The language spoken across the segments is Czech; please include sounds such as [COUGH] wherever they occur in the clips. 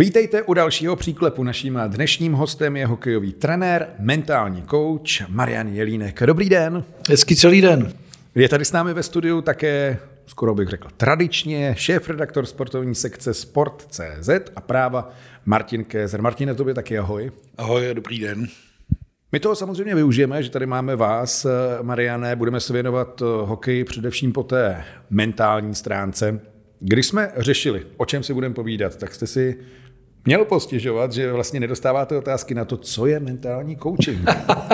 Vítejte u dalšího příklepu. Naším dnešním hostem je hokejový trenér, mentální coach Marian Jelínek. Dobrý den. Hezký celý den. Je tady s námi ve studiu také, skoro bych řekl tradičně, šéf-redaktor sportovní sekce Sport.cz a práva Martin Kézer. Martine, tobě taky ahoj. Ahoj, dobrý den. My toho samozřejmě využijeme, že tady máme vás, Mariané, budeme se věnovat hokeji především po té mentální stránce. Když jsme řešili, o čem si budeme povídat, tak jste si měl postěžovat, že vlastně nedostáváte otázky na to, co je mentální coaching.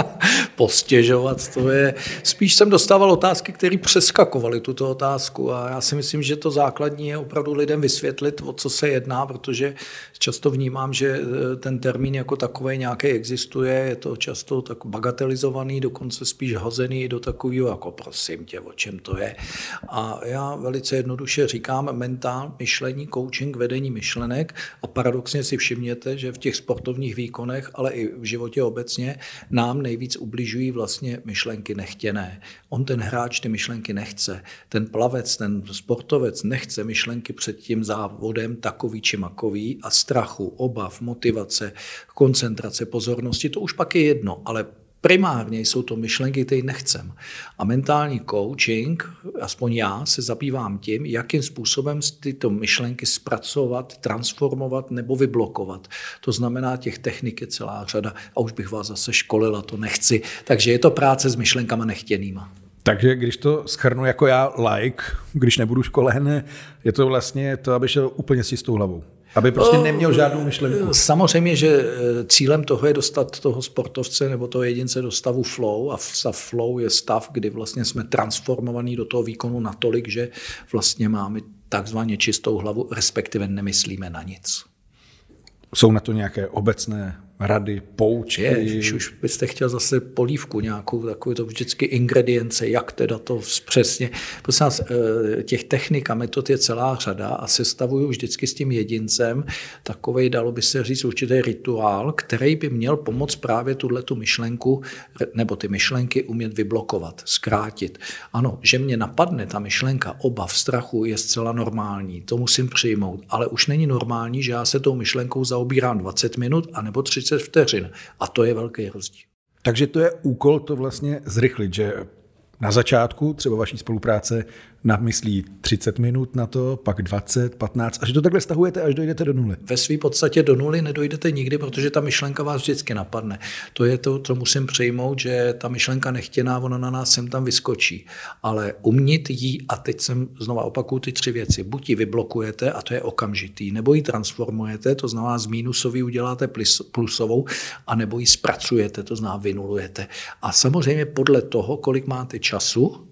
[LAUGHS] postěžovat, to je... Spíš jsem dostával otázky, které přeskakovaly tuto otázku a já si myslím, že to základní je opravdu lidem vysvětlit, o co se jedná, protože často vnímám, že eh, ten termín jako takový nějaký existuje, je to často tak bagatelizovaný, dokonce spíš hozený do takového, jako prosím tě, o čem to je. A já velice jednoduše říkám mentál, myšlení, coaching, vedení myšlenek. A paradoxně si všimněte, že v těch sportovních výkonech, ale i v životě obecně nám nejvíc ubližují vlastně myšlenky nechtěné. On ten hráč ty myšlenky nechce. Ten plavec, ten sportovec nechce myšlenky před tím závodem takový či makový a strachu, obav, motivace, koncentrace, pozornosti, to už pak je jedno, ale primárně jsou to myšlenky, které nechcem. A mentální coaching, aspoň já, se zabývám tím, jakým způsobem tyto myšlenky zpracovat, transformovat nebo vyblokovat. To znamená, těch technik je celá řada a už bych vás zase školila, to nechci. Takže je to práce s myšlenkama nechtěnýma. Takže když to schrnu jako já like, když nebudu školen, je to vlastně to, aby šel úplně s čistou hlavou. Aby prostě neměl žádnou myšlenku. Samozřejmě, že eh, cílem toho je dostat toho sportovce nebo toho jedince do stavu flow a stav flow je stav, kdy vlastně jsme transformovaní do toho výkonu natolik, že vlastně máme takzvaně čistou hlavu, respektive nemyslíme na nic. Jsou na to nějaké obecné rady, poučky. Je, když už byste chtěl zase polívku nějakou, takovou to vždycky ingredience, jak teda to přesně. Prosím nás, eh, těch technik a metod je celá řada a sestavuju vždycky s tím jedincem takový, dalo by se říct, určitý rituál, který by měl pomoct právě tuhle tu myšlenku nebo ty myšlenky umět vyblokovat, zkrátit. Ano, že mě napadne ta myšlenka obav, strachu je zcela normální, to musím přijmout, ale už není normální, že já se tou myšlenkou zaobírám 20 minut anebo 30 30 vteřin. A to je velký rozdíl. Takže to je úkol to vlastně zrychlit, že na začátku třeba vaší spolupráce namyslí 30 minut na to, pak 20, 15, a že to takhle stahujete, až dojdete do nuly. Ve své podstatě do nuly nedojdete nikdy, protože ta myšlenka vás vždycky napadne. To je to, co musím přejmout, že ta myšlenka nechtěná, ona na nás sem tam vyskočí. Ale umět jí, a teď jsem znova opakuju ty tři věci, buď ji vyblokujete, a to je okamžitý, nebo ji transformujete, to znamená z mínusový uděláte plusovou, a nebo ji zpracujete, to znamená vynulujete. A samozřejmě podle toho, kolik máte času,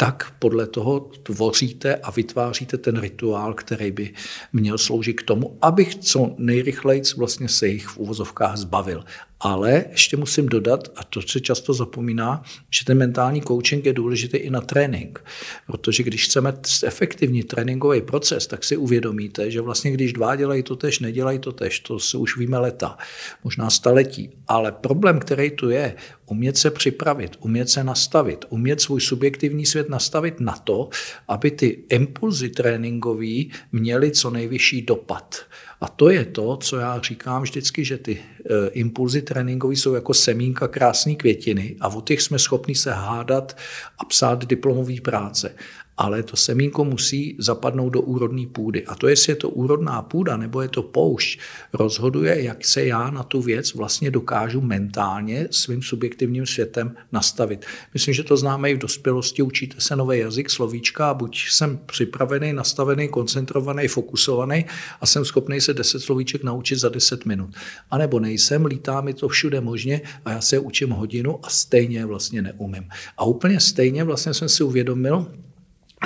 tak podle toho tvoříte a vytváříte ten rituál, který by měl sloužit k tomu, abych co nejrychleji vlastně se jich v úvozovkách zbavil. Ale ještě musím dodat, a to se často zapomíná, že ten mentální coaching je důležitý i na trénink. Protože když chceme efektivní tréninkový proces, tak si uvědomíte, že vlastně když dva dělají to tež, nedělají to tež, to se už víme leta, možná staletí. Ale problém, který tu je, umět se připravit, umět se nastavit, umět svůj subjektivní svět nastavit na to, aby ty impulzy tréninkové měly co nejvyšší dopad. A to je to, co já říkám vždycky, že ty e, impulzy tréninkové jsou jako semínka krásné květiny a o těch jsme schopni se hádat a psát diplomové práce ale to semínko musí zapadnout do úrodné půdy. A to, jestli je to úrodná půda nebo je to poušť, rozhoduje, jak se já na tu věc vlastně dokážu mentálně svým subjektivním světem nastavit. Myslím, že to známe i v dospělosti, učíte se nový jazyk, slovíčka a buď jsem připravený, nastavený, koncentrovaný, fokusovaný a jsem schopný se 10 slovíček naučit za 10 minut. A nebo nejsem, lítá mi to všude možně a já se učím hodinu a stejně vlastně neumím. A úplně stejně vlastně jsem si uvědomil,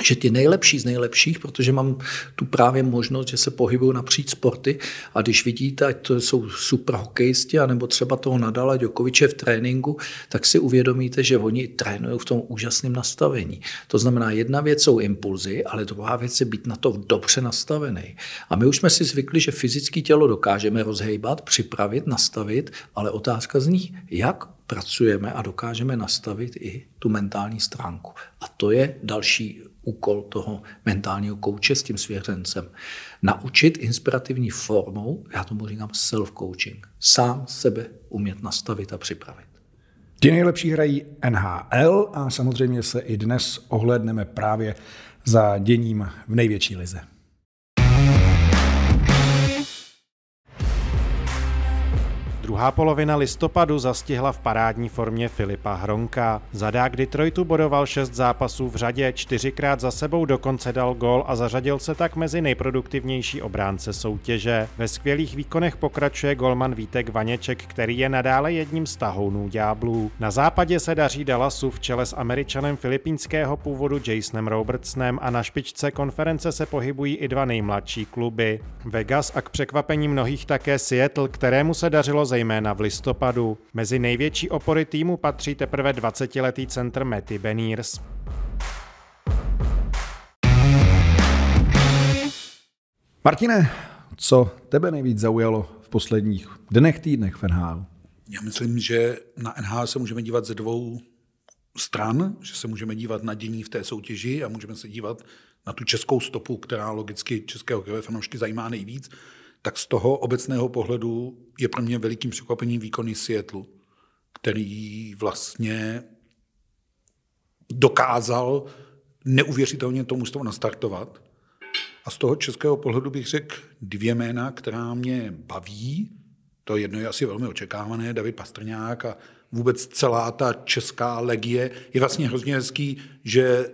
že ty nejlepší z nejlepších, protože mám tu právě možnost, že se pohybuju napříč sporty a když vidíte, ať to jsou super hokejisti, anebo třeba toho Nadala Djokoviče v tréninku, tak si uvědomíte, že oni trénují v tom úžasném nastavení. To znamená, jedna věc jsou impulzy, ale druhá věc je být na to dobře nastavený. A my už jsme si zvykli, že fyzické tělo dokážeme rozhejbat, připravit, nastavit, ale otázka zní, jak pracujeme a dokážeme nastavit i tu mentální stránku. A to je další úkol toho mentálního kouče s tím svěřencem. Naučit inspirativní formou, já tomu říkám self-coaching, sám sebe umět nastavit a připravit. Ti nejlepší hrají NHL a samozřejmě se i dnes ohlédneme právě za děním v největší lize. Druhá polovina listopadu zastihla v parádní formě Filipa Hronka. Zadák Detroitu bodoval šest zápasů v řadě, čtyřikrát za sebou dokonce dal gol a zařadil se tak mezi nejproduktivnější obránce soutěže. Ve skvělých výkonech pokračuje golman Vítek Vaněček, který je nadále jedním z tahounů ďáblů. Na západě se daří Dallasu v čele s američanem filipínského původu Jasonem Robertsonem a na špičce konference se pohybují i dva nejmladší kluby. Vegas a k překvapení mnohých také Seattle, kterému se dařilo zejména v listopadu. Mezi největší opory týmu patří teprve 20-letý centr Matty Beniers. Martine, co tebe nejvíc zaujalo v posledních dnech, týdnech v NHL? Já myslím, že na NHL se můžeme dívat ze dvou stran, že se můžeme dívat na dění v té soutěži a můžeme se dívat na tu českou stopu, která logicky českého hokejové fanoušky zajímá nejvíc tak z toho obecného pohledu je pro mě velikým překvapením výkony Seattle, který vlastně dokázal neuvěřitelně tomu toho nastartovat. A z toho českého pohledu bych řekl dvě jména, která mě baví. To jedno je asi velmi očekávané, David Pastrňák a vůbec celá ta česká legie. Je vlastně hrozně hezký, že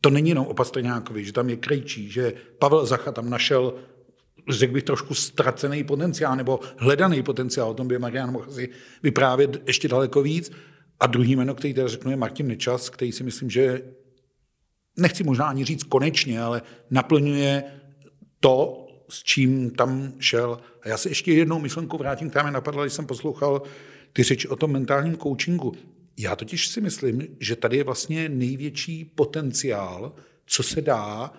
to není jenom o Pastrňákovi, že tam je Krejčí, že Pavel Zacha tam našel řekl bych, trošku ztracený potenciál nebo hledaný potenciál. O tom by Marian mohl si vyprávět ještě daleko víc. A druhý jméno, který tady řeknu, je Martin Nečas, který si myslím, že nechci možná ani říct konečně, ale naplňuje to, s čím tam šel. A já se ještě jednou myšlenku vrátím, která mě napadla, když jsem poslouchal ty řeči o tom mentálním coachingu. Já totiž si myslím, že tady je vlastně největší potenciál, co se dá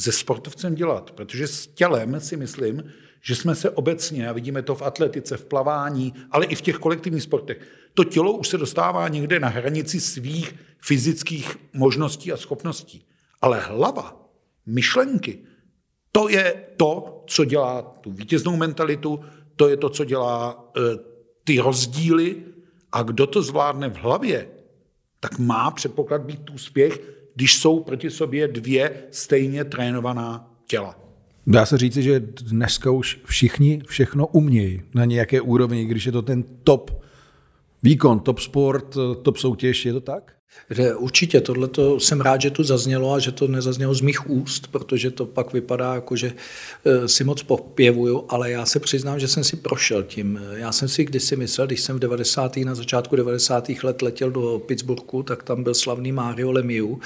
se sportovcem dělat, protože s tělem si myslím, že jsme se obecně, a vidíme to v atletice, v plavání, ale i v těch kolektivních sportech, to tělo už se dostává někde na hranici svých fyzických možností a schopností. Ale hlava, myšlenky, to je to, co dělá tu vítěznou mentalitu, to je to, co dělá e, ty rozdíly a kdo to zvládne v hlavě, tak má předpoklad být úspěch, když jsou proti sobě dvě stejně trénovaná těla. Dá se říci, že dneska už všichni všechno umějí na nějaké úrovni, když je to ten top výkon, top sport, top soutěž, je to tak? Určitě tohle jsem rád, že tu zaznělo a že to nezaznělo z mých úst, protože to pak vypadá jako, že eh, si moc popěvuju, ale já se přiznám, že jsem si prošel tím. Já jsem si kdysi myslel, když jsem v 90. na začátku 90. let letěl do Pittsburghu, tak tam byl slavný Mario Lemieux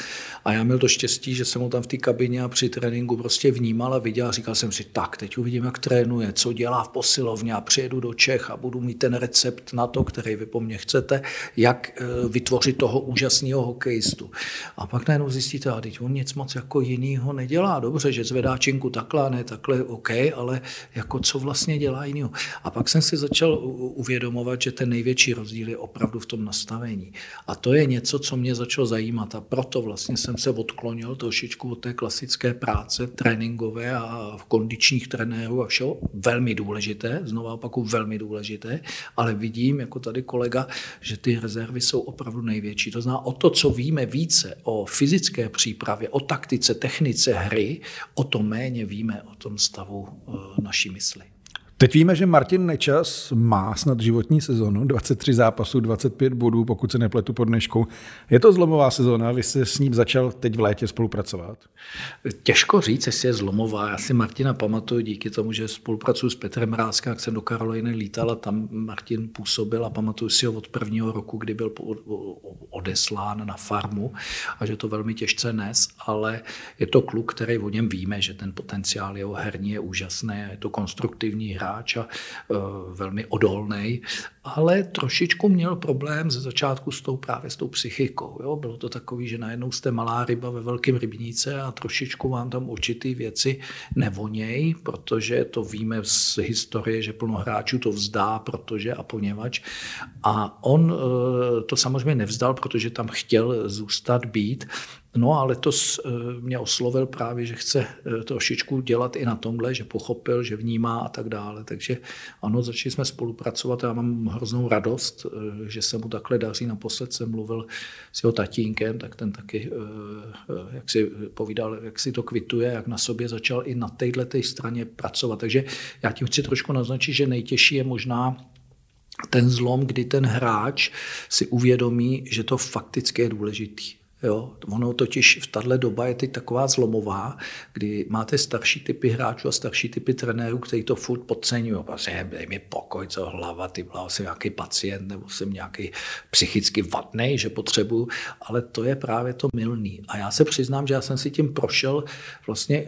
a já měl to štěstí, že jsem ho tam v té kabině a při tréninku prostě vnímal a viděl a říkal jsem si, tak, teď uvidím, jak trénuje, co dělá v posilovně a přijedu do Čech a budu mít ten recept na to, který vy po mně chcete, jak eh, vytvořit toho úžasného úžasného hokejistu. A pak najednou zjistíte, a teď on nic moc jako jinýho nedělá. Dobře, že zvedá činku takhle, ne takhle, OK, ale jako co vlastně dělá jinýho. A pak jsem si začal uvědomovat, že ten největší rozdíl je opravdu v tom nastavení. A to je něco, co mě začalo zajímat. A proto vlastně jsem se odklonil trošičku od té klasické práce tréninkové a kondičních trenérů a všeho. Velmi důležité, znovu opaku velmi důležité, ale vidím, jako tady kolega, že ty rezervy jsou opravdu největší. To znamená, o to, co víme více o fyzické přípravě, o taktice, technice hry, o to méně víme o tom stavu eh, naší mysli. Teď víme, že Martin Nečas má snad životní sezonu, 23 zápasů, 25 bodů, pokud se nepletu pod dneškou. Je to zlomová sezóna, vy jste s ním začal teď v létě spolupracovat? Těžko říct, jestli je zlomová. Já si Martina pamatuju díky tomu, že spolupracuji s Petrem Mrázkem, jak jsem do Karoliny lítal a tam Martin působil a pamatuju si ho od prvního roku, kdy byl odeslán na farmu a že to velmi těžce nes, ale je to kluk, který o něm víme, že ten potenciál jeho herní je úžasný, je to konstruktivní hra hráč a e, velmi odolný ale trošičku měl problém ze začátku s tou právě s tou psychikou. Jo? Bylo to takový, že najednou jste malá ryba ve velkém rybníce a trošičku vám tam určitý věci nevoněj, protože to víme z historie, že plno hráčů to vzdá, protože a poněvadž. A on eh, to samozřejmě nevzdal, protože tam chtěl zůstat být, No a letos eh, mě oslovil právě, že chce eh, trošičku dělat i na tomhle, že pochopil, že vnímá a tak dále. Takže ano, začali jsme spolupracovat a já mám hroznou radost, eh, že se mu takhle daří. Naposled jsem mluvil s jeho tatínkem, tak ten taky, jak si povídal, jak si to kvituje, jak na sobě začal i na této straně pracovat. Takže já tím chci trošku naznačit, že nejtěžší je možná ten zlom, kdy ten hráč si uvědomí, že to fakticky je důležitý Jo, ono totiž v tahle doba je teď taková zlomová, kdy máte starší typy hráčů a starší typy trenérů, kteří to furt podceňují. Prostě dej mi pokoj, co hlava, ty byla jsem nějaký pacient nebo jsem nějaký psychicky vadný, že potřebuju, ale to je právě to milný. A já se přiznám, že já jsem si tím prošel, vlastně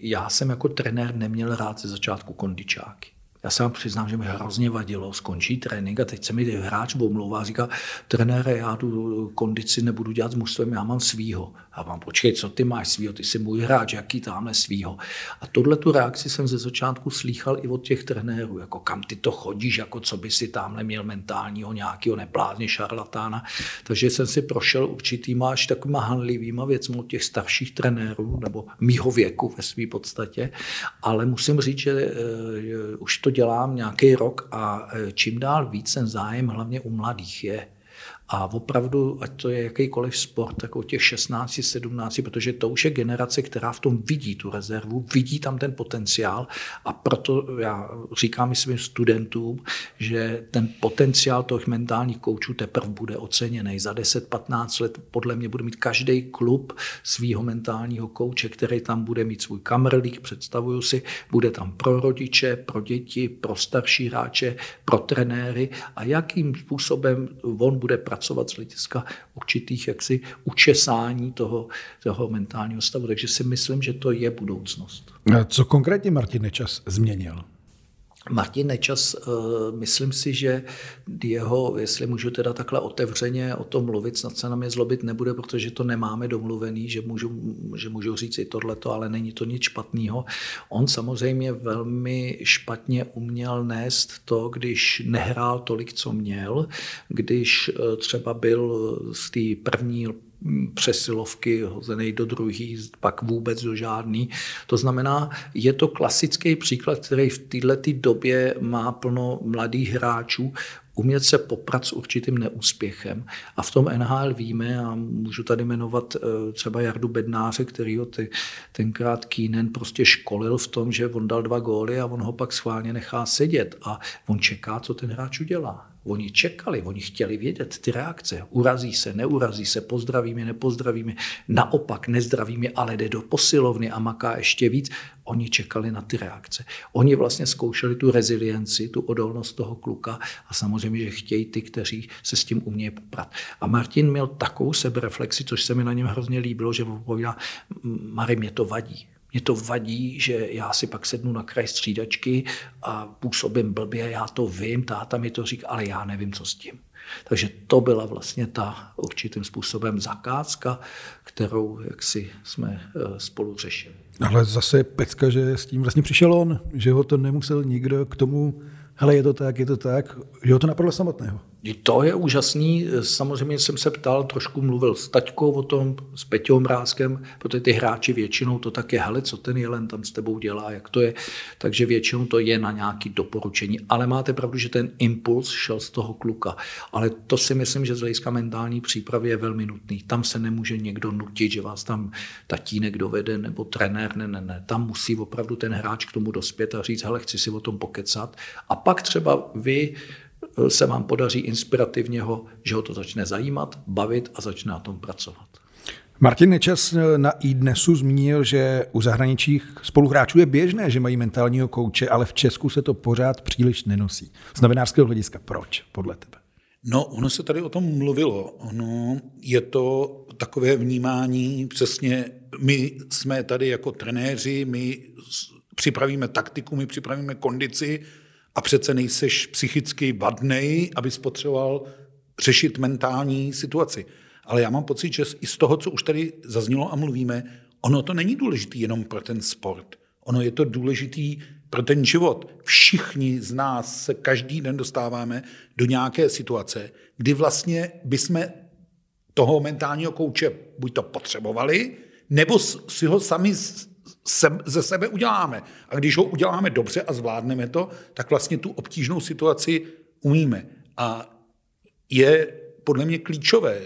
já jsem jako trenér neměl rád ze začátku kondičáky. Já se vám přiznám, že mi hrozně vadilo, skončí trénink a teď se mi hráč omlouvá a říká, trenére, já tu kondici nebudu dělat s mužstvem, já mám svýho. A mám, počkej, co ty máš svýho, ty jsi můj hráč, jaký tamhle svýho. A tohle tu reakci jsem ze začátku slýchal i od těch trenérů, jako kam ty to chodíš, jako co by si tamhle měl mentálního nějakého neplázně šarlatána. Takže jsem si prošel určitýma až takovýma hanlivýma věcmi od těch starších trenérů, nebo mýho věku ve své podstatě. Ale musím říct, že uh, už to dělám nějaký rok a e, čím dál víc ten zájem hlavně u mladých je. A opravdu, ať to je jakýkoliv sport, tak o těch 16, 17, protože to už je generace, která v tom vidí tu rezervu, vidí tam ten potenciál a proto já říkám i svým studentům, že ten potenciál těch mentálních koučů teprve bude oceněný. Za 10-15 let podle mě bude mít každý klub svého mentálního kouče, který tam bude mít svůj kamerlík, představuju si, bude tam pro rodiče, pro děti, pro starší hráče, pro trenéry a jakým způsobem on bude pracovat pracovat z hlediska určitých jaksi učesání toho, toho mentálního stavu. Takže si myslím, že to je budoucnost. A co konkrétně Martin Nečas změnil? Martin Nečas, eh, myslím si, že jeho, jestli můžu teda takhle otevřeně o tom mluvit, snad se na mě zlobit nebude, protože to nemáme domluvený, že můžu, že můžu říct i tohleto, ale není to nic špatného. On samozřejmě velmi špatně uměl nést to, když nehrál tolik, co měl, když eh, třeba byl z té první přesilovky hozený do druhý, pak vůbec do žádný. To znamená, je to klasický příklad, který v této době má plno mladých hráčů, umět se poprat s určitým neúspěchem. A v tom NHL víme, a můžu tady jmenovat eh, třeba Jardu Bednáře, který ho ty, tenkrát Keenan prostě školil v tom, že on dal dva góly a on ho pak schválně nechá sedět a on čeká, co ten hráč udělá. Oni čekali, oni chtěli vědět ty reakce. Urazí se, neurazí se, pozdravíme, nepozdravíme. Naopak nezdravíme, ale jde do posilovny a maká ještě víc. Oni čekali na ty reakce. Oni vlastně zkoušeli tu rezilienci, tu odolnost toho kluka a samozřejmě, že chtějí ty, kteří se s tím umějí poprat. A Martin měl takovou sebereflexi, což se mi na něm hrozně líbilo, že povídá, Mary, mě to vadí. Mě to vadí, že já si pak sednu na kraj střídačky a působím blbě, já to vím, táta mi to říká, ale já nevím, co s tím. Takže to byla vlastně ta určitým způsobem zakázka, kterou jak si jsme eh, spolu řešili. Ale zase je pecka, že s tím vlastně přišel on, že ho to nemusel nikdo k tomu hele, je to tak, je to tak, že ho to napadlo samotného. To je úžasný. Samozřejmě jsem se ptal, trošku mluvil s taťkou o tom, s Peťou Mrázkem, protože ty hráči většinou to tak je, hele, co ten jelen tam s tebou dělá, jak to je. Takže většinou to je na nějaké doporučení. Ale máte pravdu, že ten impuls šel z toho kluka. Ale to si myslím, že z hlediska mentální přípravy je velmi nutný. Tam se nemůže někdo nutit, že vás tam tatínek dovede nebo trenér, ne, ne, ne. Tam musí opravdu ten hráč k tomu dospět a říct, hele, chci si o tom pokecat. A pak třeba vy se vám podaří inspirativně ho, že ho to začne zajímat, bavit a začne na tom pracovat. Martin Nečas eh, na iDnesu zmínil, že u zahraničních spoluhráčů je běžné, že mají mentálního kouče, ale v Česku se to pořád příliš nenosí. Z novinářského hlediska proč, podle tebe? No, ono se tady o tom mluvilo. Ono je to takové vnímání, přesně my jsme tady jako trenéři, my připravíme taktiku, my připravíme kondici a přece nejseš psychicky vadnej, aby spotřeboval řešit mentální situaci. Ale já mám pocit, že i z toho, co už tady zaznělo a mluvíme, ono to není důležité jenom pro ten sport. Ono je to důležitý pro ten život. Všichni z nás se každý den dostáváme do nějaké situace, kdy vlastně bychom toho mentálního kouče buď to potřebovali, nebo si ho sami ze sebe uděláme. A když ho uděláme dobře a zvládneme to, tak vlastně tu obtížnou situaci umíme. A je podle mě klíčové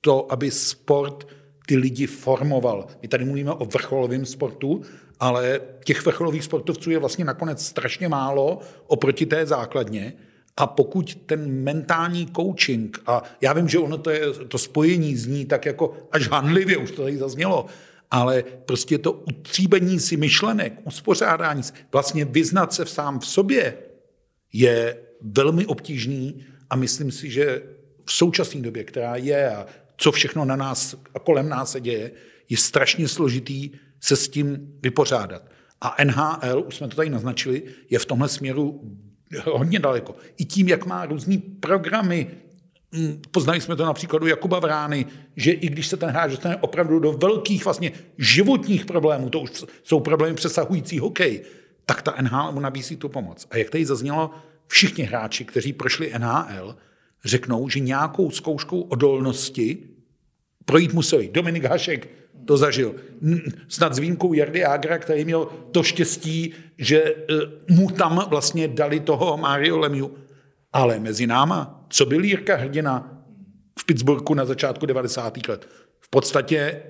to, aby sport ty lidi formoval. My tady mluvíme o vrcholovém sportu, ale těch vrcholových sportovců je vlastně nakonec strašně málo oproti té základně. A pokud ten mentální coaching, a já vím, že ono to, je, to spojení zní tak jako až hanlivě, už to tady zaznělo, ale prostě to utříbení si myšlenek, uspořádání, vlastně vyznat se v sám v sobě je velmi obtížný a myslím si, že v současné době, která je a co všechno na nás a kolem nás se děje, je strašně složitý se s tím vypořádat. A NHL, už jsme to tady naznačili, je v tomhle směru hodně daleko. I tím, jak má různý programy, Poznali jsme to na příkladu Jakuba Vrány, že i když se ten hráč dostane opravdu do velkých vlastně životních problémů, to už jsou problémy přesahující hokej, tak ta NHL mu nabízí tu pomoc. A jak tady zaznělo, všichni hráči, kteří prošli NHL, řeknou, že nějakou zkouškou odolnosti projít museli. Dominik Hašek to zažil. Snad s výjimkou Jardy Agra, který měl to štěstí, že e, mu tam vlastně dali toho Mario Lemiu. Ale mezi náma, co byl Jirka Hrdina v Pittsburghu na začátku 90. let? V podstatě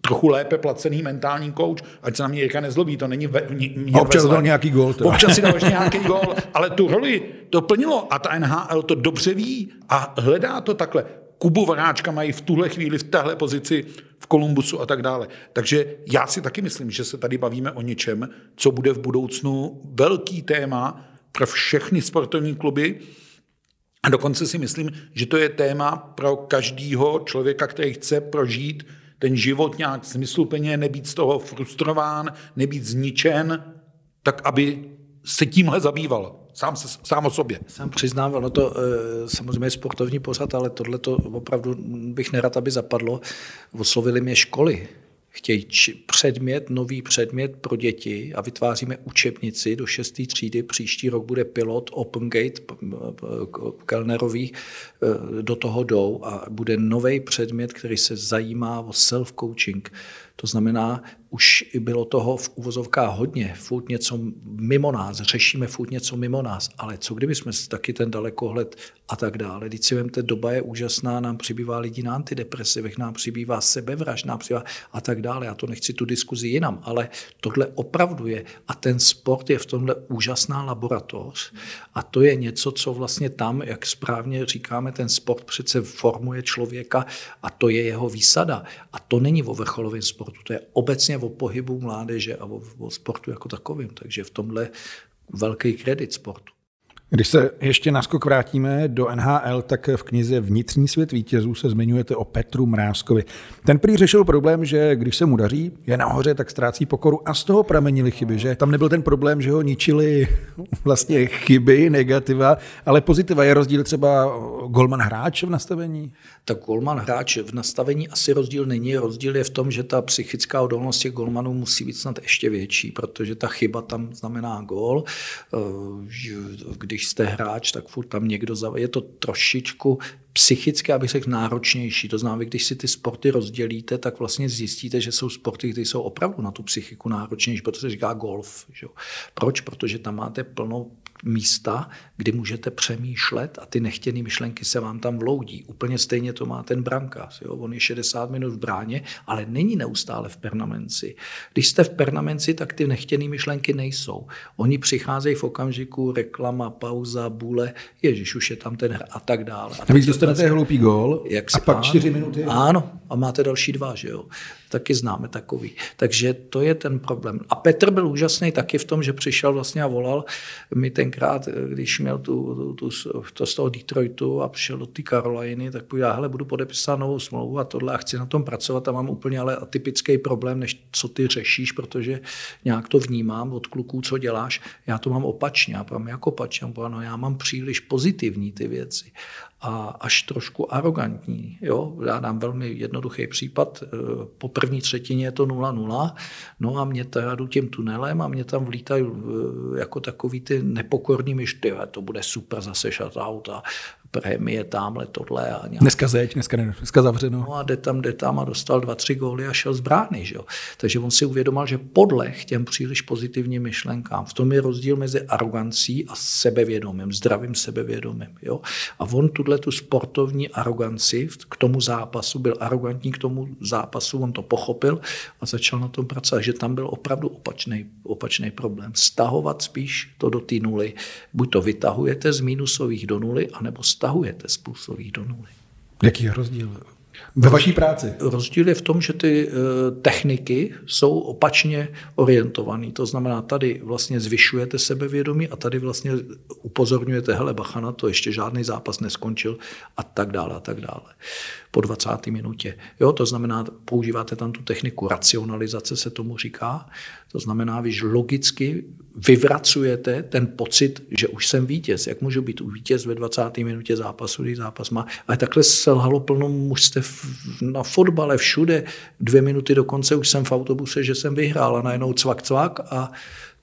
trochu lépe placený mentální coach, ať se na mě Jirka nezlobí, to není ve, mě, mě Občas dal nějaký gol. Občas si dal [LAUGHS] nějaký gol, ale tu roli to plnilo a ta NHL to dobře ví a hledá to takhle. Kubu Varáčka mají v tuhle chvíli v téhle pozici v Kolumbusu a tak dále. Takže já si taky myslím, že se tady bavíme o něčem, co bude v budoucnu velký téma pro všechny sportovní kluby. A dokonce si myslím, že to je téma pro každého člověka, který chce prožít ten život nějak smysluplně, nebýt z toho frustrován, nebýt zničen, tak aby se tímhle zabýval. Sám, se, sám o sobě. Sám přiznám, no to e, samozřejmě je sportovní pořad, ale tohle to opravdu bych nerad, aby zapadlo. Oslovili mě školy, chtějí předmět, nový předmět pro děti a vytváříme učebnici do šesté třídy. Příští rok bude pilot Open Gate Kellnerový, e, do toho jdou a bude nový předmět, který se zajímá o self-coaching. To znamená, už bylo toho v uvozovkách hodně, furt něco mimo nás, řešíme furt něco mimo nás, ale co kdyby jsme taky ten dalekohled a tak dále. Když si vemte, doba je úžasná, nám přibývá lidí na antidepresivech, nám přibývá sebevraž, nám přibývá a tak dále. Já to nechci tu diskuzi jinam, ale tohle opravdu je a ten sport je v tomhle úžasná laboratoř a to je něco, co vlastně tam, jak správně říkáme, ten sport přece formuje člověka a to je jeho výsada. A to není o vrcholovém sportu, to je obecně o pohybu mládeže a o, o sportu jako takovým. Takže v tomhle velký kredit sportu. Když se ještě naskok vrátíme do NHL, tak v knize Vnitřní svět vítězů se zmiňujete o Petru Mrázkovi. Ten prý řešil problém, že když se mu daří, je nahoře, tak ztrácí pokoru a z toho pramenily chyby, že tam nebyl ten problém, že ho ničili [LAUGHS] vlastně chyby, negativa, ale pozitiva je rozdíl třeba golman hráč v nastavení? Tak golman hráč v nastavení asi rozdíl není. Rozdíl je v tom, že ta psychická odolnost těch golmanů musí být snad ještě větší, protože ta chyba tam znamená gól. Když když jste hráč, tak furt tam někdo za... Je to trošičku psychicky, abych řekl, náročnější. To znamená, když si ty sporty rozdělíte, tak vlastně zjistíte, že jsou sporty, které jsou opravdu na tu psychiku náročnější, protože říká golf. Že? Proč? Protože tam máte plnou místa, kdy můžete přemýšlet a ty nechtěné myšlenky se vám tam vloudí. Úplně stejně to má ten brankář. Jo? On je 60 minut v bráně, ale není neustále v permanenci. Když jste v permanenci, tak ty nechtěné myšlenky nejsou. Oni přicházejí v okamžiku reklama, pauza, bůle, ježiš, už je tam ten hra a tak dále. A Navíc dostanete hloupý gól jak a pak čtyři minuty. Ano, a máte další dva, že jo. Taky známe takový. Takže to je ten problém. A Petr byl úžasný taky v tom, že přišel vlastně a volal mi ten tenkrát, když měl tu, tu, tu, to z toho Detroitu a přišel do té Caroliny, tak já hele, budu podepisovat novou smlouvu a tohle a chci na tom pracovat a mám úplně ale atypický problém, než co ty řešíš, protože nějak to vnímám od kluků, co děláš. Já to mám opačně, já mám jako opačně, no, já mám příliš pozitivní ty věci a až trošku arrogantní. Jo? Já dám velmi jednoduchý případ. Eh, po první třetině je to 0-0, no a mě teda jdu tím tunelem a mě tam vlítají eh, jako takový ty nepokorní myšty, to bude super zase shoutout a prémie, tamhle, tohle. A nějak... Dneska zeď, dneska, ne, dneska zavřeno. No a jde tam, jde tam a dostal dva, tři góly a šel z brány. Že jo? Takže on si uvědomil, že podleh těm příliš pozitivním myšlenkám. V tom je rozdíl mezi arogancí a sebevědomím, zdravým sebevědomím. Jo? A on tuhle tu sportovní aroganci k tomu zápasu, byl arrogantní k tomu zápasu, on to pochopil a začal na tom pracovat, že tam byl opravdu opačný, opačný problém. Stahovat spíš to do té nuly. Buď to vytahujete z minusových do nuly, anebo stahujete z plusových do nuly. Jaký je rozdíl? Ve vaší práci? Rozdíl je v tom, že ty eh, techniky jsou opačně orientované. To znamená, tady vlastně zvyšujete sebevědomí a tady vlastně upozorňujete, hele, bacha na to, ještě žádný zápas neskončil a tak dále a tak dále po 20. minutě. Jo, to znamená, používáte tam tu techniku racionalizace, se tomu říká. To znamená, vy logicky vyvracujete ten pocit, že už jsem vítěz. Jak můžu být vítěz ve 20. minutě zápasu, když zápas má. Ale takhle selhalo plno mužstev na fotbale všude. Dvě minuty do konce už jsem v autobuse, že jsem vyhrál a najednou cvak, cvak a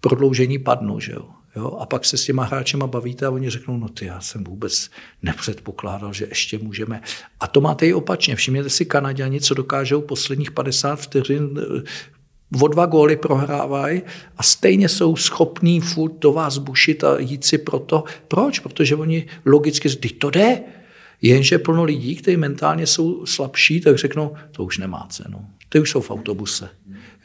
prodloužení padnu. Že jo. Jo? A pak se s těma hráčema bavíte a oni řeknou, no ty, já jsem vůbec nepředpokládal, že ještě můžeme. A to máte i opačně. Všimněte si Kanaděni, co dokážou posledních 50 vteřin eh, o dva góly prohrávají a stejně jsou schopní furt do vás bušit a jít si proto. Proč? Protože oni logicky říkají, to jde. Jenže plno lidí, kteří mentálně jsou slabší, tak řeknou, to už nemá cenu. Ty už jsou v autobuse.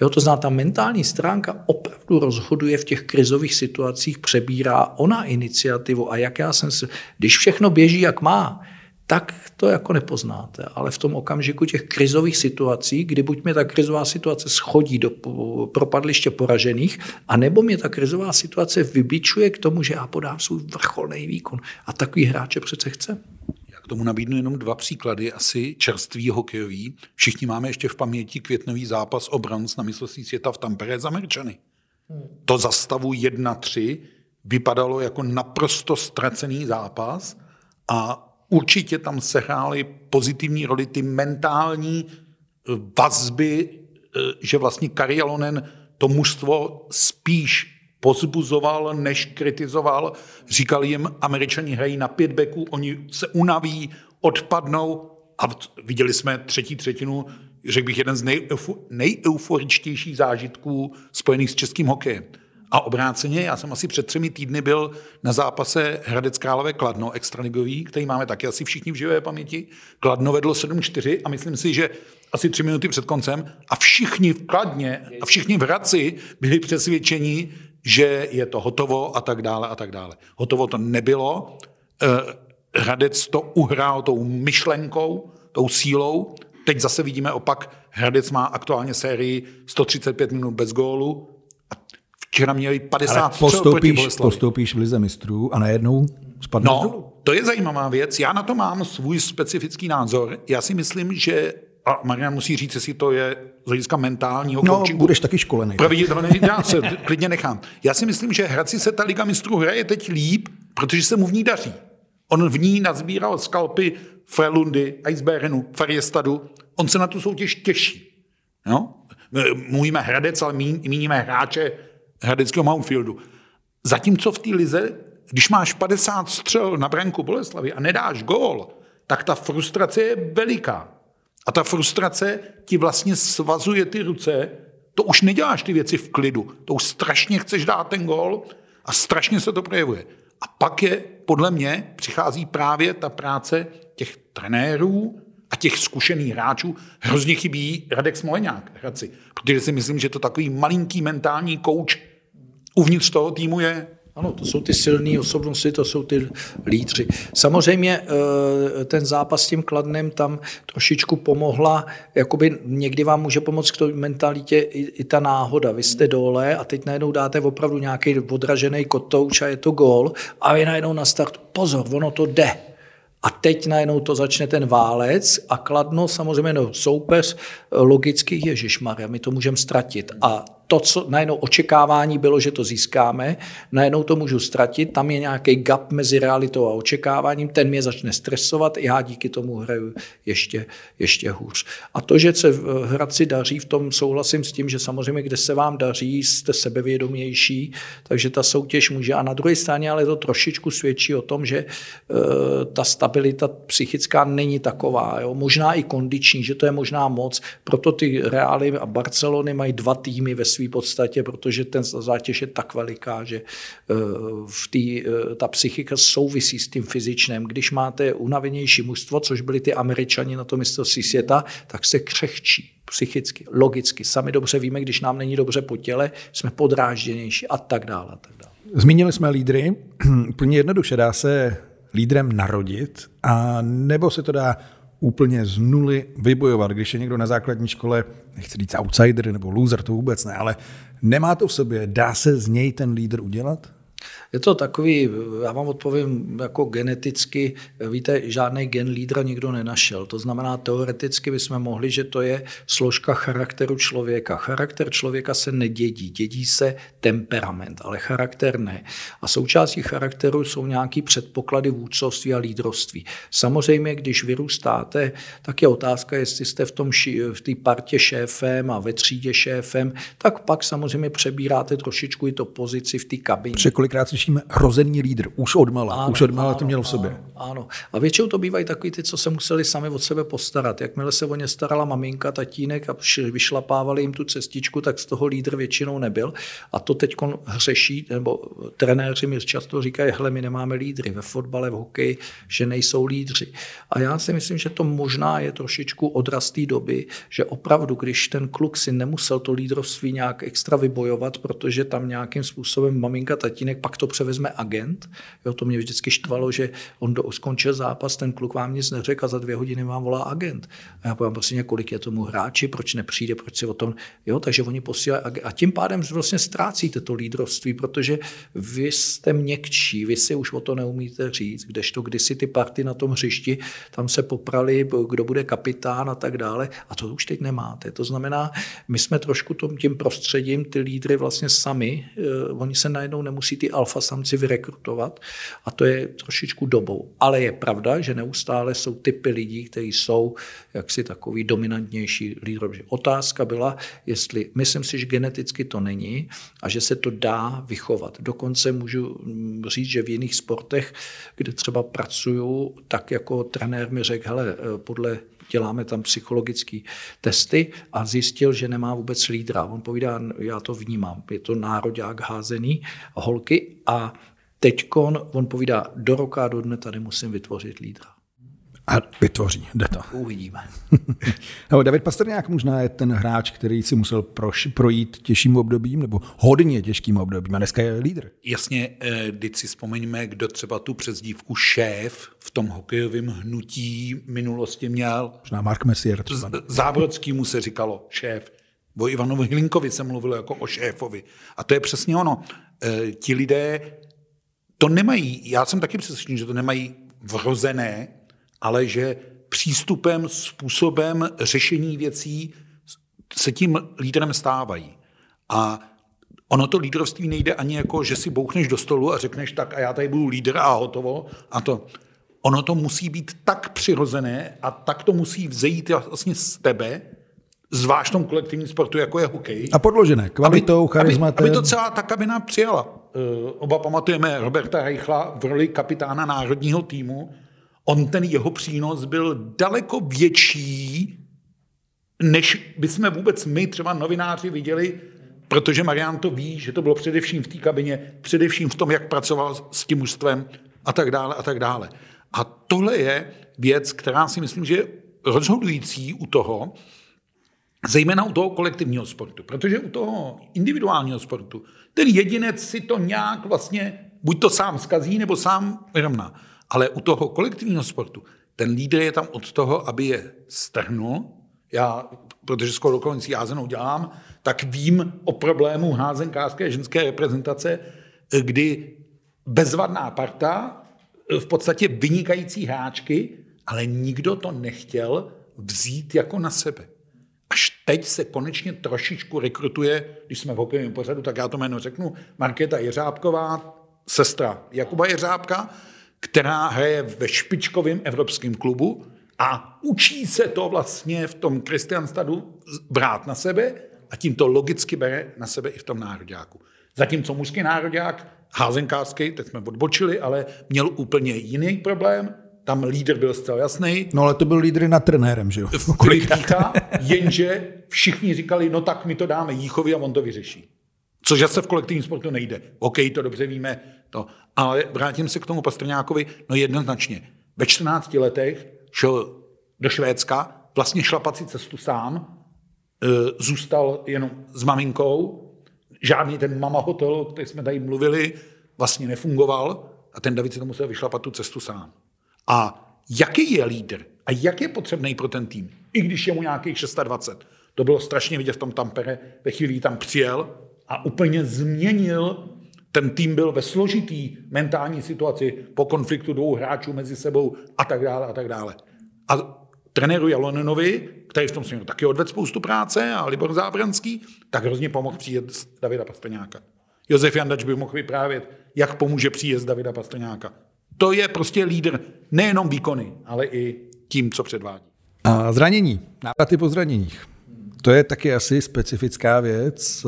Jo, to znamená, ta mentální stránka opravdu rozhoduje v těch krizových situacích, přebírá ona iniciativu a jak já jsem se, když všechno běží, jak má, tak to jako nepoznáte. Ale v tom okamžiku těch krizových situací, kdy buď mě ta krizová situace schodí do propadliště poražených, anebo mě ta krizová situace vybičuje k tomu, že já podám svůj vrcholný výkon. A takový hráče přece chce tomu nabídnu jenom dva příklady, asi čerstvý hokejový. Všichni máme ještě v paměti květnový zápas o bronz na mistrovství světa v Tampere z Američany. To za stavu 1-3 vypadalo jako naprosto ztracený zápas a určitě tam sehrály pozitivní roli ty mentální eh, vazby, eh, že vlastně Karialonen to mužstvo spíš pozbuzoval, než kritizoval. Říkal jim, američani hrají na pět beků, oni se unaví, odpadnou a viděli jsme třetí třetinu, řekl bych, jeden z nejeuforičtějších zážitků spojených s českým hokejem. A obráceně, já jsem asi před třemi týdny byl na zápase Hradec Králové Kladno, extraligový, který máme taky asi všichni v živé paměti. Kladno vedlo 7-4 a myslím si, že asi tři minuty před koncem a všichni v Kladně a všichni v Hradci byli přesvědčeni, že je to hotovo a tak dále a tak dále. Hotovo to nebylo. Eh, Hradec to uhrál tou myšlenkou, tou sílou. Teď zase vidíme opak. Hradec má aktuálně sérii 135 minut bez gólu. A včera měli 50 Ale postoupíš, postoupíš v lize mistrů a najednou spadneš No, dolů. to je zajímavá věc. Já na to mám svůj specifický názor. Já si myslím, že a Marian musí říct, jestli to je z hlediska mentálního no, coachingu. budeš taky školený. Proveditelné, já se klidně nechám. Já si myslím, že Hradci se ta Liga mistrů hraje teď líp, protože se mu v ní daří. On v ní nazbíral skalpy Frelundy, Iceberenu, Fariestadu. On se na tu soutěž těší. No? Mluvíme Hradec, ale míníme hráče Hradeckého Mountfieldu. Zatímco v té lize, když máš 50 střel na branku Boleslavy a nedáš gól, tak ta frustrace je veliká. A ta frustrace ti vlastně svazuje ty ruce, to už neděláš ty věci v klidu, to už strašně chceš dát ten gol a strašně se to projevuje. A pak je, podle mě, přichází právě ta práce těch trenérů a těch zkušených hráčů. Hrozně chybí Radek Smoleňák, Hradci, protože si myslím, že to takový malinký mentální kouč uvnitř toho týmu je. Ano, to jsou ty silné osobnosti, to jsou ty lídři. Samozřejmě eh, ten zápas s tím Kladnem tam trošičku pomohla, jakoby někdy vám může pomoct k té mentalitě i, i ta náhoda. Vy jste dole a teď najednou dáte opravdu nějaký odražený kotouč a je to gól a vy najednou na start, pozor, ono to jde. A teď najednou to začne ten válec a Kladno samozřejmě no, soupeř logicky Ježišmarja, my to můžeme ztratit. A to, co najednou očekávání bylo, že to získáme, najednou to můžu ztratit, tam je nějaký gap mezi realitou a očekáváním, ten mě začne stresovat, já díky tomu hraju ještě, ještě hůř. A to, že se Hradci daří, v tom souhlasím s tím, že samozřejmě, kde se vám daří, jste sebevědomější, takže ta soutěž může. A na druhé straně ale to trošičku svědčí o tom, že e, ta stabilita psychická není taková, jo? možná i kondiční, že to je možná moc, proto ty Reály a Barcelony mají dva týmy ve své podstatě, protože ten zátěž je tak veliká, že eh, v tý, eh, ta psychika souvisí s tím fyzičným. Když máte unavenější mužstvo, což byli ty američani na to mistrovství světa, tak se křehčí psychicky, logicky. Sami dobře víme, když nám není dobře po těle, jsme podrážděnější a tak dále. A tak dále. Zmínili jsme lídry. [CLEARS THROAT] Úplně jednoduše dá se lídrem narodit a nebo se to dá úplně z nuly vybojovat. Když je někdo na základní škole, nechci říct outsider nebo loser, to vůbec ne, ale nemá to v sobě, dá se z něj ten lídr udělat? Je to takový, já vám odpovím jako geneticky, víte, žádný gen lídra nikdo nenašel. To znamená, teoreticky bychom mohli, že to je složka charakteru člověka. Charakter člověka se nedědí, dědí se temperament, ale charakter ne. A součástí charakteru jsou nějaký předpoklady vůdcovství a lídrovství. Samozřejmě, když vyrůstáte, tak je otázka, jestli jste v, tom, v té partě šéfem a ve třídě šéfem, tak pak samozřejmě přebíráte trošičku i to pozici v té kabině. Slyšíme rozený lídr, už odmala, ano, už odmala to měl v sobě. Ano, A většinou to bývají takový ty, co se museli sami od sebe postarat. Jakmile se o ně starala maminka, tatínek a vyšlapávali jim tu cestičku, tak z toho lídr většinou nebyl. A to teď hřeší, nebo trenéři mi často říkají, hele, my nemáme lídry ve fotbale, v hokeji, že nejsou lídři. A já si myslím, že to možná je trošičku odraz té doby, že opravdu, když ten kluk si nemusel to lídrovství nějak extra vybojovat, protože tam nějakým způsobem maminka, tatínek pak to převezme agent. Jo, to mě vždycky štvalo, že on do, skončil zápas, ten kluk vám nic neřekl a za dvě hodiny vám volá agent. A já povím prostě, kolik je tomu hráči, proč nepřijde, proč si o tom, jo, takže oni posílají. A tím pádem vlastně ztrácíte to lídrovství, protože vy jste měkčí, vy si už o to neumíte říct, kdežto kdysi ty party na tom hřišti, tam se poprali, kdo bude kapitán a tak dále. A to už teď nemáte. To znamená, my jsme trošku tím prostředím, ty lídry vlastně sami, eh, oni se najednou nemusí ty alfa samci vyrekrutovat a to je trošičku dobou. Ale je pravda, že neustále jsou typy lidí, kteří jsou jaksi takový dominantnější lídrové. Otázka byla, jestli, myslím si, že geneticky to není a že se to dá vychovat. Dokonce můžu říct, že v jiných sportech, kde třeba pracuju, tak jako trenér mi řekl, hele, podle děláme tam psychologické testy a zjistil, že nemá vůbec lídra. On povídá, já to vnímám, je to nároďák házený, holky a teďkon on povídá, do roka do dne tady musím vytvořit lídra. A vytvoří, jde to. Uvidíme. [LAUGHS] no, David Pastrňák možná je ten hráč, který si musel proš, projít těžším obdobím, nebo hodně těžkým obdobím, a dneska je lídr. Jasně, když si vzpomeňme, kdo třeba tu přezdívku šéf v tom hokejovém hnutí minulosti měl. Možná Mark Messier třeba. Zábrodský mu se říkalo šéf. O Ivanovi Hlinkovi se mluvilo jako o šéfovi. A to je přesně ono. E, ti lidé to nemají, já jsem taky přesvědčen, že to nemají vrozené, ale že přístupem, způsobem řešení věcí se tím lídrem stávají. A ono to lídrovství nejde ani jako, že si bouchneš do stolu a řekneš tak a já tady budu lídr a hotovo. A to, ono to musí být tak přirozené a tak to musí vzejít vlastně z tebe, zvlášť v tom kolektivním sportu, jako je hokej. A podložené kvalitou, charizmatem. Aby, aby to celá ta kabina přijala. Uh, oba pamatujeme Roberta Reichla v roli kapitána národního týmu, on ten jeho přínos byl daleko větší, než bychom vůbec my, třeba novináři, viděli, protože Marian to ví, že to bylo především v té kabině, především v tom, jak pracoval s tím mužstvem a tak dále a tak dále. A tohle je věc, která si myslím, že je rozhodující u toho, Zejména u toho kolektivního sportu, protože u toho individuálního sportu ten jedinec si to nějak vlastně buď to sám skazí, nebo sám vyrovná. Ale u toho kolektivního sportu ten lídr je tam od toho, aby je strhnul. Já, protože skoro okolnicí házenou dělám, tak vím o problému házenkářské ženské reprezentace, kdy bezvadná parta, v podstatě vynikající hráčky, ale nikdo to nechtěl vzít jako na sebe. Až teď se konečně trošičku rekrutuje, když jsme v hokejovém pořadu, tak já to jméno řeknu, Markéta Jeřábková, sestra Jakuba Jeřábka, která hraje ve špičkovém evropském klubu a učí se to vlastně v tom Kristianstadu brát na sebe a tím to logicky bere na sebe i v tom nároďáku. Zatímco mužský nároďák, házenkářský, teď jsme odbočili, ale měl úplně jiný problém, tam lídr byl zcela jasný. No ale to byl lídr na trenérem, že jo? Filipíka, jenže všichni říkali, no tak my to dáme Jíchovi a on to vyřeší. Což zase v kolektivním sportu nejde. OK, to dobře víme, to. Ale vrátím se k tomu Pastrňákovi, no jednoznačně. Ve 14 letech šel do Švédska, vlastně šlapací cestu sám, e, zůstal jenom s maminkou, žádný ten mama hotel, o který jsme tady mluvili, vlastně nefungoval a ten David si to musel vyšlapat tu cestu sám. A jaký je lídr a jak je potřebný pro ten tým, i když je mu nějakých 26. To bylo strašně vidět v tom Tampere, ve chvíli tam přijel a úplně změnil ten tým byl ve složitý mentální situaci po konfliktu dvou hráčů mezi sebou a tak dále a tak dále. A trenéru Jalonenovi, který v tom směru taky odvedl spoustu práce, a Libor Zábranský, tak hrozně pomohl příjezd Davida Pastrňáka. Josef Jandač by mohl vyprávět, jak pomůže příjezd Davida Pastrňáka. To je prostě lídr nejenom výkony, ale i tím, co předvádí. A zranění, návraty po zraněních. To je taky asi specifická věc.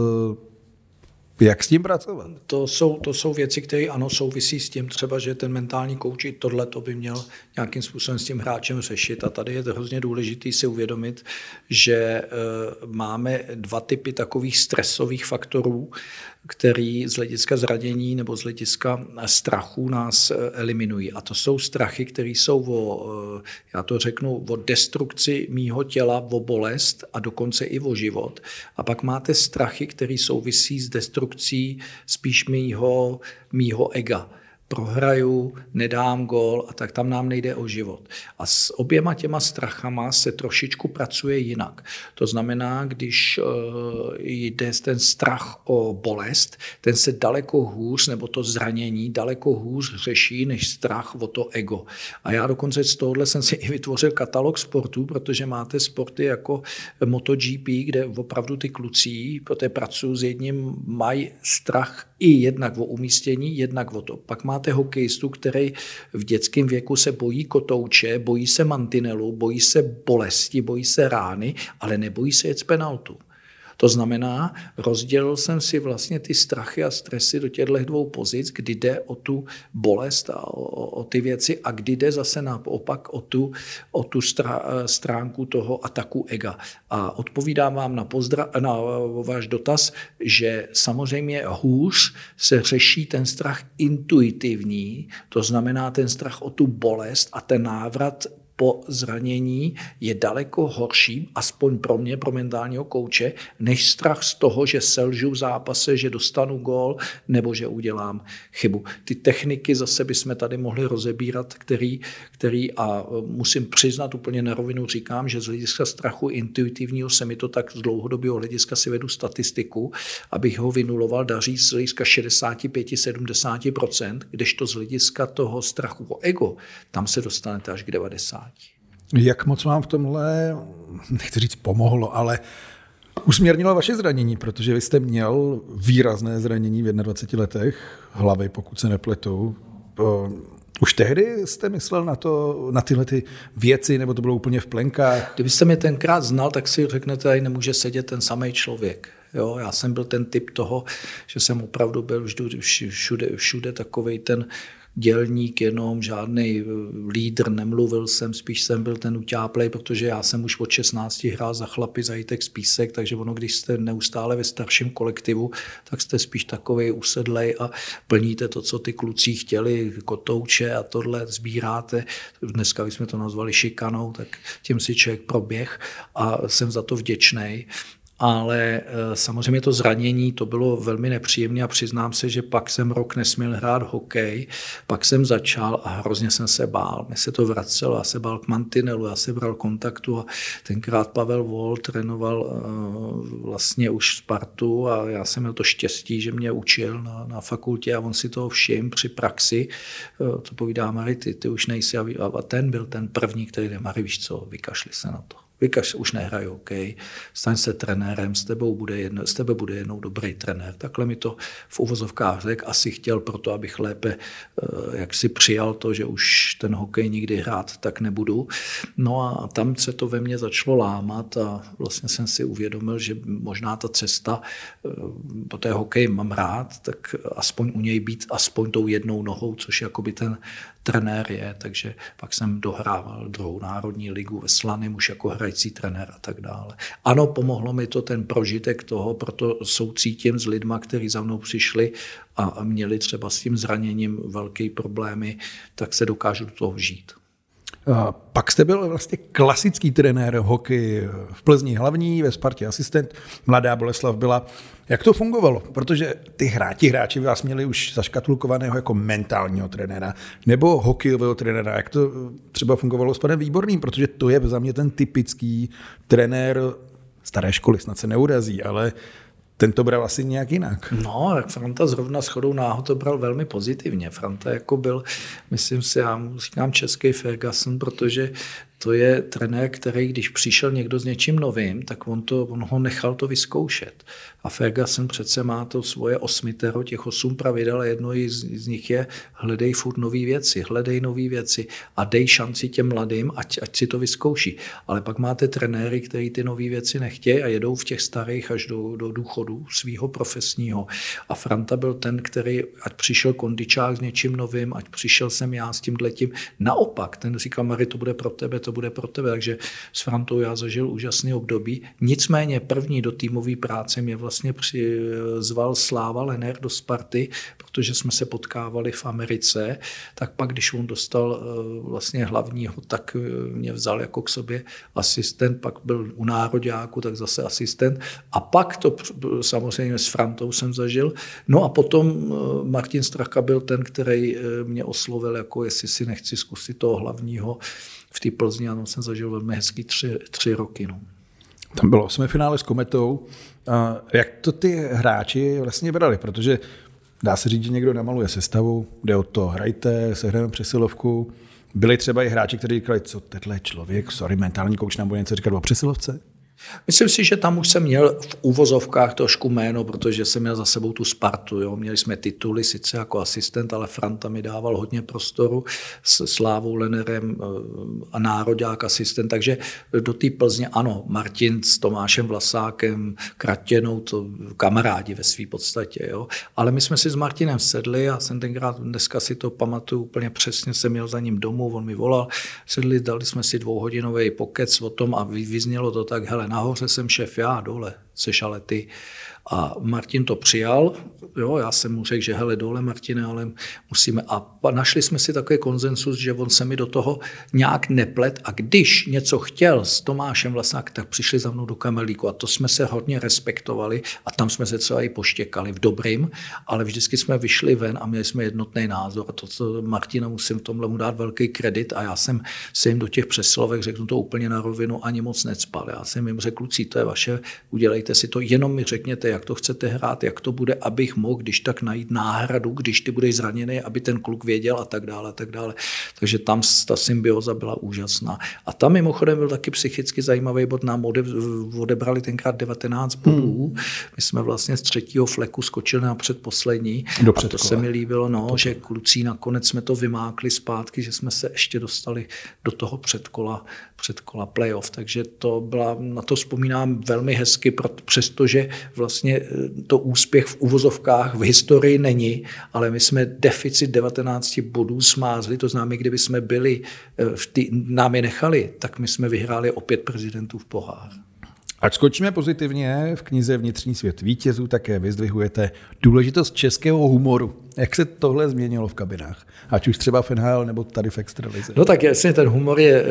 Jak s tím pracovat? To jsou, to jsou věci, které ano, souvisí s tím třeba, že ten mentální kouč tohle to by měl nějakým způsobem s tím hráčem řešit. A tady je to hrozně důležité si uvědomit, že e, máme dva typy takových stresových faktorů, který z hlediska zradění nebo z hlediska strachu nás eh, eliminují. A to jsou strachy, které jsou o, eh, já to řeknu, o destrukci mýho těla, o bolest a dokonce i o život. A pak máte strachy, které souvisí s destrukcí spíš mýho, mýho ega prohraju, nedám gol a tak tam nám nejde o život. A s oběma těma strachama se trošičku pracuje jinak. To znamená, když eh, jde ten strach o bolest, ten se daleko hůř, nebo to zranění daleko hůř řeší, než strach o to ego. A já dokonce z tohohle jsem si i vytvořil katalog sportů, protože máte sporty jako MotoGP, kde opravdu ty kluci, protože pracuji s jedním, mají strach i jednak o umístění, jednak o to. Pak máte hokejistu, který v dětském věku se bojí kotouče, bojí se mantinelu, bojí se bolesti, bojí se rány, ale nebojí se jet z penaltu. To znamená, rozdělil jsem si vlastně ty strachy a stresy do těchto dvou pozic, kdy jde o tu bolest a o, o ty věci a kdy jde zase naopak o tu, o tu stránku toho ataku ega. A odpovídám vám na, pozdra, na váš dotaz, že samozřejmě hůř se řeší ten strach intuitivní, to znamená ten strach o tu bolest a ten návrat po zranění je daleko horší, aspoň pro mě, pro mentálního kouče, než strach z toho, že selžu v zápase, že dostanu gól nebo že udělám chybu. Ty techniky zase bychom tady mohli rozebírat, který, který a e, musím přiznat úplně na rovinu říkám, že z hlediska strachu intuitivního se mi to tak z dlouhodobého hlediska si vedu statistiku, abych ho vynuloval, daří z hlediska 65-70%, kdežto z hlediska toho strachu o ego, tam se dostanete až k 90. Jak moc vám v tomhle, nechci říct pomohlo, ale usměrnilo vaše zranění, protože vy jste měl výrazné zranění v 21 letech hlavy, pokud se nepletu. Už tehdy jste myslel na, to, na tyhle ty věci, nebo to bylo úplně v plenkách? Kdybyste mě tenkrát znal, tak si řeknete, tady nemůže sedět ten samý člověk. Jo, já jsem byl ten typ toho, že jsem opravdu byl všude, všude, všude takový ten dělník jenom, žádný eh, lídr, nemluvil jsem, spíš jsem byl ten utáplej, protože já jsem už od 16 hrál za chlapy za z Písek, takže ono, když jste neustále ve starším kolektivu, tak jste spíš takový usedlej a plníte to, co ty kluci chtěli, kotouče a tohle sbíráte. Dneska jsme to nazvali šikanou, tak tím si člověk proběh a jsem za to vděčný ale eh, samozřejmě to zranění, to bylo velmi nepříjemné a přiznám se, že pak jsem rok nesměl hrát hokej, pak jsem začal a hrozně jsem se bál. Mně se to vracelo, já se bál k mantinelu, já se bral kontaktu a tenkrát Pavel Vol trénoval eh, vlastně už Spartu a já jsem měl to štěstí, že mě učil na, na fakultě a on si to všim při praxi, eh, to povídá Mary, ty, ty už nejsi a ten byl ten první, který jde, Mary, víš co, vykašli se na to vykaž, už nehraju OK, staň se trenérem, s tebou bude jedno, s tebe bude jednou dobrý trenér. Takhle mi to v uvozovkách řekl, asi chtěl proto, abych lépe eh, jak si přijal to, že už ten hokej nikdy hrát tak nebudu. No a tam se to ve mně začalo lámat a vlastně jsem si uvědomil, že možná ta cesta eh, po té hokej mám rád, tak aspoň u něj být aspoň tou jednou nohou, což jakoby ten trenér je, takže pak jsem dohrával druhou národní ligu ve Slanym už jako hrající trenér a tak dále. Ano, pomohlo mi to ten prožitek toho, proto soucítím s lidma, kteří za mnou přišli a měli třeba s tím zraněním velké problémy, tak se dokážu do toho žít. Pak jste byl vlastně klasický trenér hokej v Plzni hlavní, ve Spartě asistent, mladá Boleslav byla. Jak to fungovalo? Protože ty hráči, hráči vás měli už zaškatulkovaného jako mentálního trenéra nebo hokejového trenéra. Jak to třeba fungovalo s panem Výborným? Protože to je za mě ten typický trenér staré školy, snad se neurazí, ale ten to bral asi nějak jinak. No, tak Franta zrovna s chodou náhod to bral velmi pozitivně. Franta jako byl, myslím si, já mu říkám český Ferguson, protože to je trenér, který, když přišel někdo s něčím novým, tak on, to, on ho nechal to vyzkoušet. A Ferguson přece má to svoje osmitero, těch osm pravidel a jedno z, z nich je hledej furt nové věci, hledej nové věci a dej šanci těm mladým, ať, ať si to vyzkouší. Ale pak máte trenéry, kteří ty nové věci nechtějí a jedou v těch starých až do, do důchodu svého profesního. A Franta byl ten, který, ať přišel kondičák s něčím novým, ať přišel jsem já s tím letím. Naopak, ten říkal, Mary, to bude pro tebe, to bude pro tebe. Takže s Frantou já zažil úžasný období. Nicméně první do týmové práce mě vlastně přizval Sláva Lener do Sparty, protože jsme se potkávali v Americe, tak pak, když on dostal eh, vlastně hlavního, tak eh, mě vzal jako k sobě asistent, pak byl u nároďáku, tak zase asistent. A pak to samozřejmě s Frantou jsem zažil. No a potom eh, Martin Straka byl ten, který mě oslovil, jako jestli si nechci zkusit toho hlavního v té Plzni, ano, jsem zažil velmi hezký tři, tři roky. No. Tam bylo finále s Kometou. Jak to ty hráči vlastně brali? Protože dá se říct, že někdo namaluje sestavu, jde o to, hrajte, sehrajeme přesilovku. Byli třeba i hráči, kteří říkali, co tenhle člověk, sorry, mentální kouč nám bude něco říkat o přesilovce? Myslím si, že tam už jsem měl v úvozovkách trošku jméno, protože jsem měl za sebou tu Spartu. Jo. Měli jsme tituly sice jako asistent, ale Franta mi dával hodně prostoru s Slávou Lenerem eh, a Národák asistent, takže do té Plzně ano, Martin s Tomášem Vlasákem, Kratěnou, to kamarádi ve své podstatě. Jo. Ale my jsme si s Martinem sedli a jsem tenkrát, dneska si to pamatuju úplně přesně, jsem měl za ním domů, on mi volal, sedli, dali jsme si dvouhodinový pokec o tom a vyznělo to tak, hele, nahoře jsem šéf já, dole seš ale ty. A Martin to přijal, jo, já jsem mu řekl, že hele, dole Martine, ale musíme. A našli jsme si takový konsensus, že on se mi do toho nějak neplet a když něco chtěl s Tomášem Vlasák, tak přišli za mnou do kamelíku a to jsme se hodně respektovali a tam jsme se třeba i poštěkali v dobrým, ale vždycky jsme vyšli ven a měli jsme jednotný názor a to, co Martina musím tomhle mu dát velký kredit a já jsem se jim do těch přeslovek, řeknu to úplně na rovinu, ani moc necpal. Já jsem jim řekl, kluci, to je vaše, udělejte si to, jenom mi řekněte, jak to chcete hrát, jak to bude, abych mohl, když tak najít náhradu, když ty budeš zraněný, aby ten kluk věděl a tak dále, a tak dále. Takže tam ta symbioza byla úžasná. A tam mimochodem byl taky psychicky zajímavý bod. Nám odebrali tenkrát 19 bodů. Hmm. My jsme vlastně z třetího fleku skočili na předposlední. Do a to se mi líbilo, no, to že kluci nakonec jsme to vymákli zpátky, že jsme se ještě dostali do toho předkola, předkola playoff. Takže to byla, na to vzpomínám velmi hezky, přestože vlastně to úspěch v uvozovkách v historii není, ale my jsme deficit 19 bodů smázli, to znamená, kdyby jsme byli, v tý, nám nechali, tak my jsme vyhráli opět prezidentů v pohár. Ať skočíme pozitivně, v knize Vnitřní svět vítězů také vyzdvihujete důležitost českého humoru. Jak se tohle změnilo v kabinách? Ať už třeba v NHL nebo tady v Extralize. No tak jasně, ten humor je uh,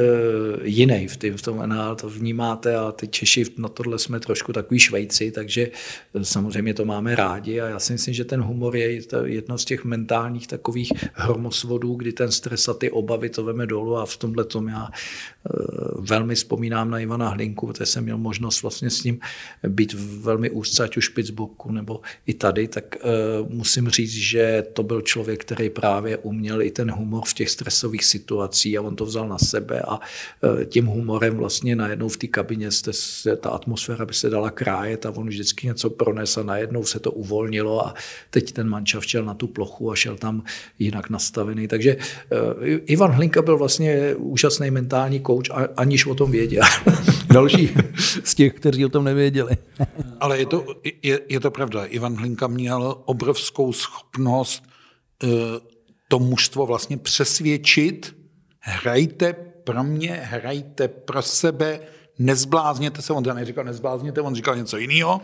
jiný v, tý, v tom NHL, to vnímáte a ty Češi na tohle jsme trošku takový Švejci, takže uh, samozřejmě to máme rádi a já si myslím, že ten humor je jedno z těch mentálních takových hromosvodů, kdy ten stres a ty obavy to veme dolů a v tomhle tom já uh, velmi vzpomínám na Ivana Hlinku, protože jsem měl možnost vlastně s ním být velmi úzce, ať už Pittsburghu nebo i tady, tak uh, musím říct, že to byl člověk, který právě uměl i ten humor v těch stresových situacích a on to vzal na sebe a uh, tím humorem vlastně najednou v té kabině jste, se, ta atmosféra by se dala krájet a on vždycky něco pronesl a najednou se to uvolnilo a teď ten mančav šel na tu plochu a šel tam jinak nastavený. Takže uh, Ivan Hlinka byl vlastně úžasný mentální kouč, aniž o tom věděl. [LAUGHS] Další z těch, kteří o tom nevěděli. Ale je to, je, je to pravda. Ivan Hlinka měl obrovskou schopnost uh, to mužstvo vlastně přesvědčit, hrajte pro mě, hrajte pro sebe, nezblázněte se, on neříkal nezblázněte, on říkal něco jiného,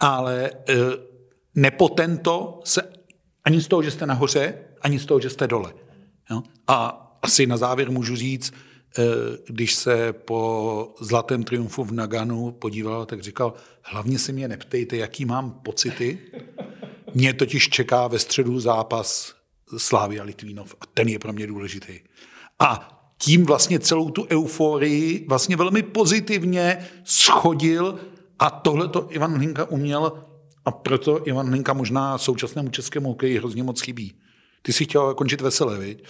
ale uh, nepotento se ani z toho, že jste nahoře, ani z toho, že jste dole. Jo? A asi na závěr můžu říct, když se po zlatém triumfu v Naganu podíval, tak říkal, hlavně se mě neptejte, jaký mám pocity. Mě totiž čeká ve středu zápas Slávy a Litvínov a ten je pro mě důležitý. A tím vlastně celou tu euforii vlastně velmi pozitivně schodil a tohle to Ivan Hlinka uměl a proto Ivan Hlinka možná současnému českému hokeji hrozně moc chybí. Ty si chtěl končit veselé, viď?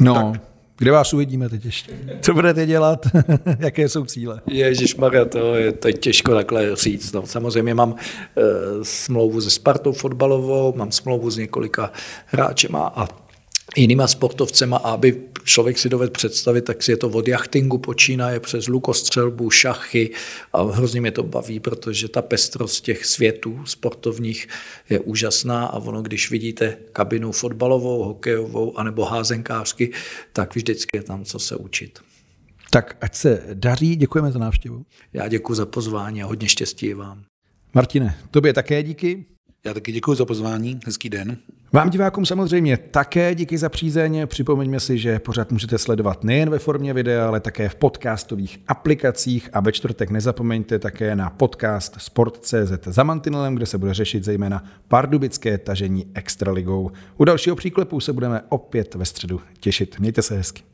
No, tak. Kde vás uvidíme teď ještě? Co budete dělat? [LAUGHS] Jaké jsou cíle? Ježíš Maria, to je, je těžko takhle říct. No, samozřejmě mám e, smlouvu se Spartou fotbalovou, mám smlouvu s několika hráčema a jinýma sportovcema, aby člověk si dovedl představit, tak si je to od jachtingu počínaje přes lukostřelbu, šachy a hrozně mě to baví, protože ta pestrost těch světů sportovních je úžasná a ono, když vidíte kabinu fotbalovou, hokejovou anebo házenkářky, tak vždycky je tam co se učit. Tak ať se daří, děkujeme za návštěvu. Já děkuji za pozvání a hodně štěstí vám. Martine, tobě také díky. Já taky děkuji za pozvání, hezký den. Vám divákům samozřejmě také díky za přízeň. Připomeňme si, že pořád můžete sledovat nejen ve formě videa, ale také v podcastových aplikacích a ve čtvrtek nezapomeňte také na podcast Sport.cz za Mantinelem, kde se bude řešit zejména pardubické tažení extraligou. U dalšího příklepu se budeme opět ve středu těšit. Mějte se hezky.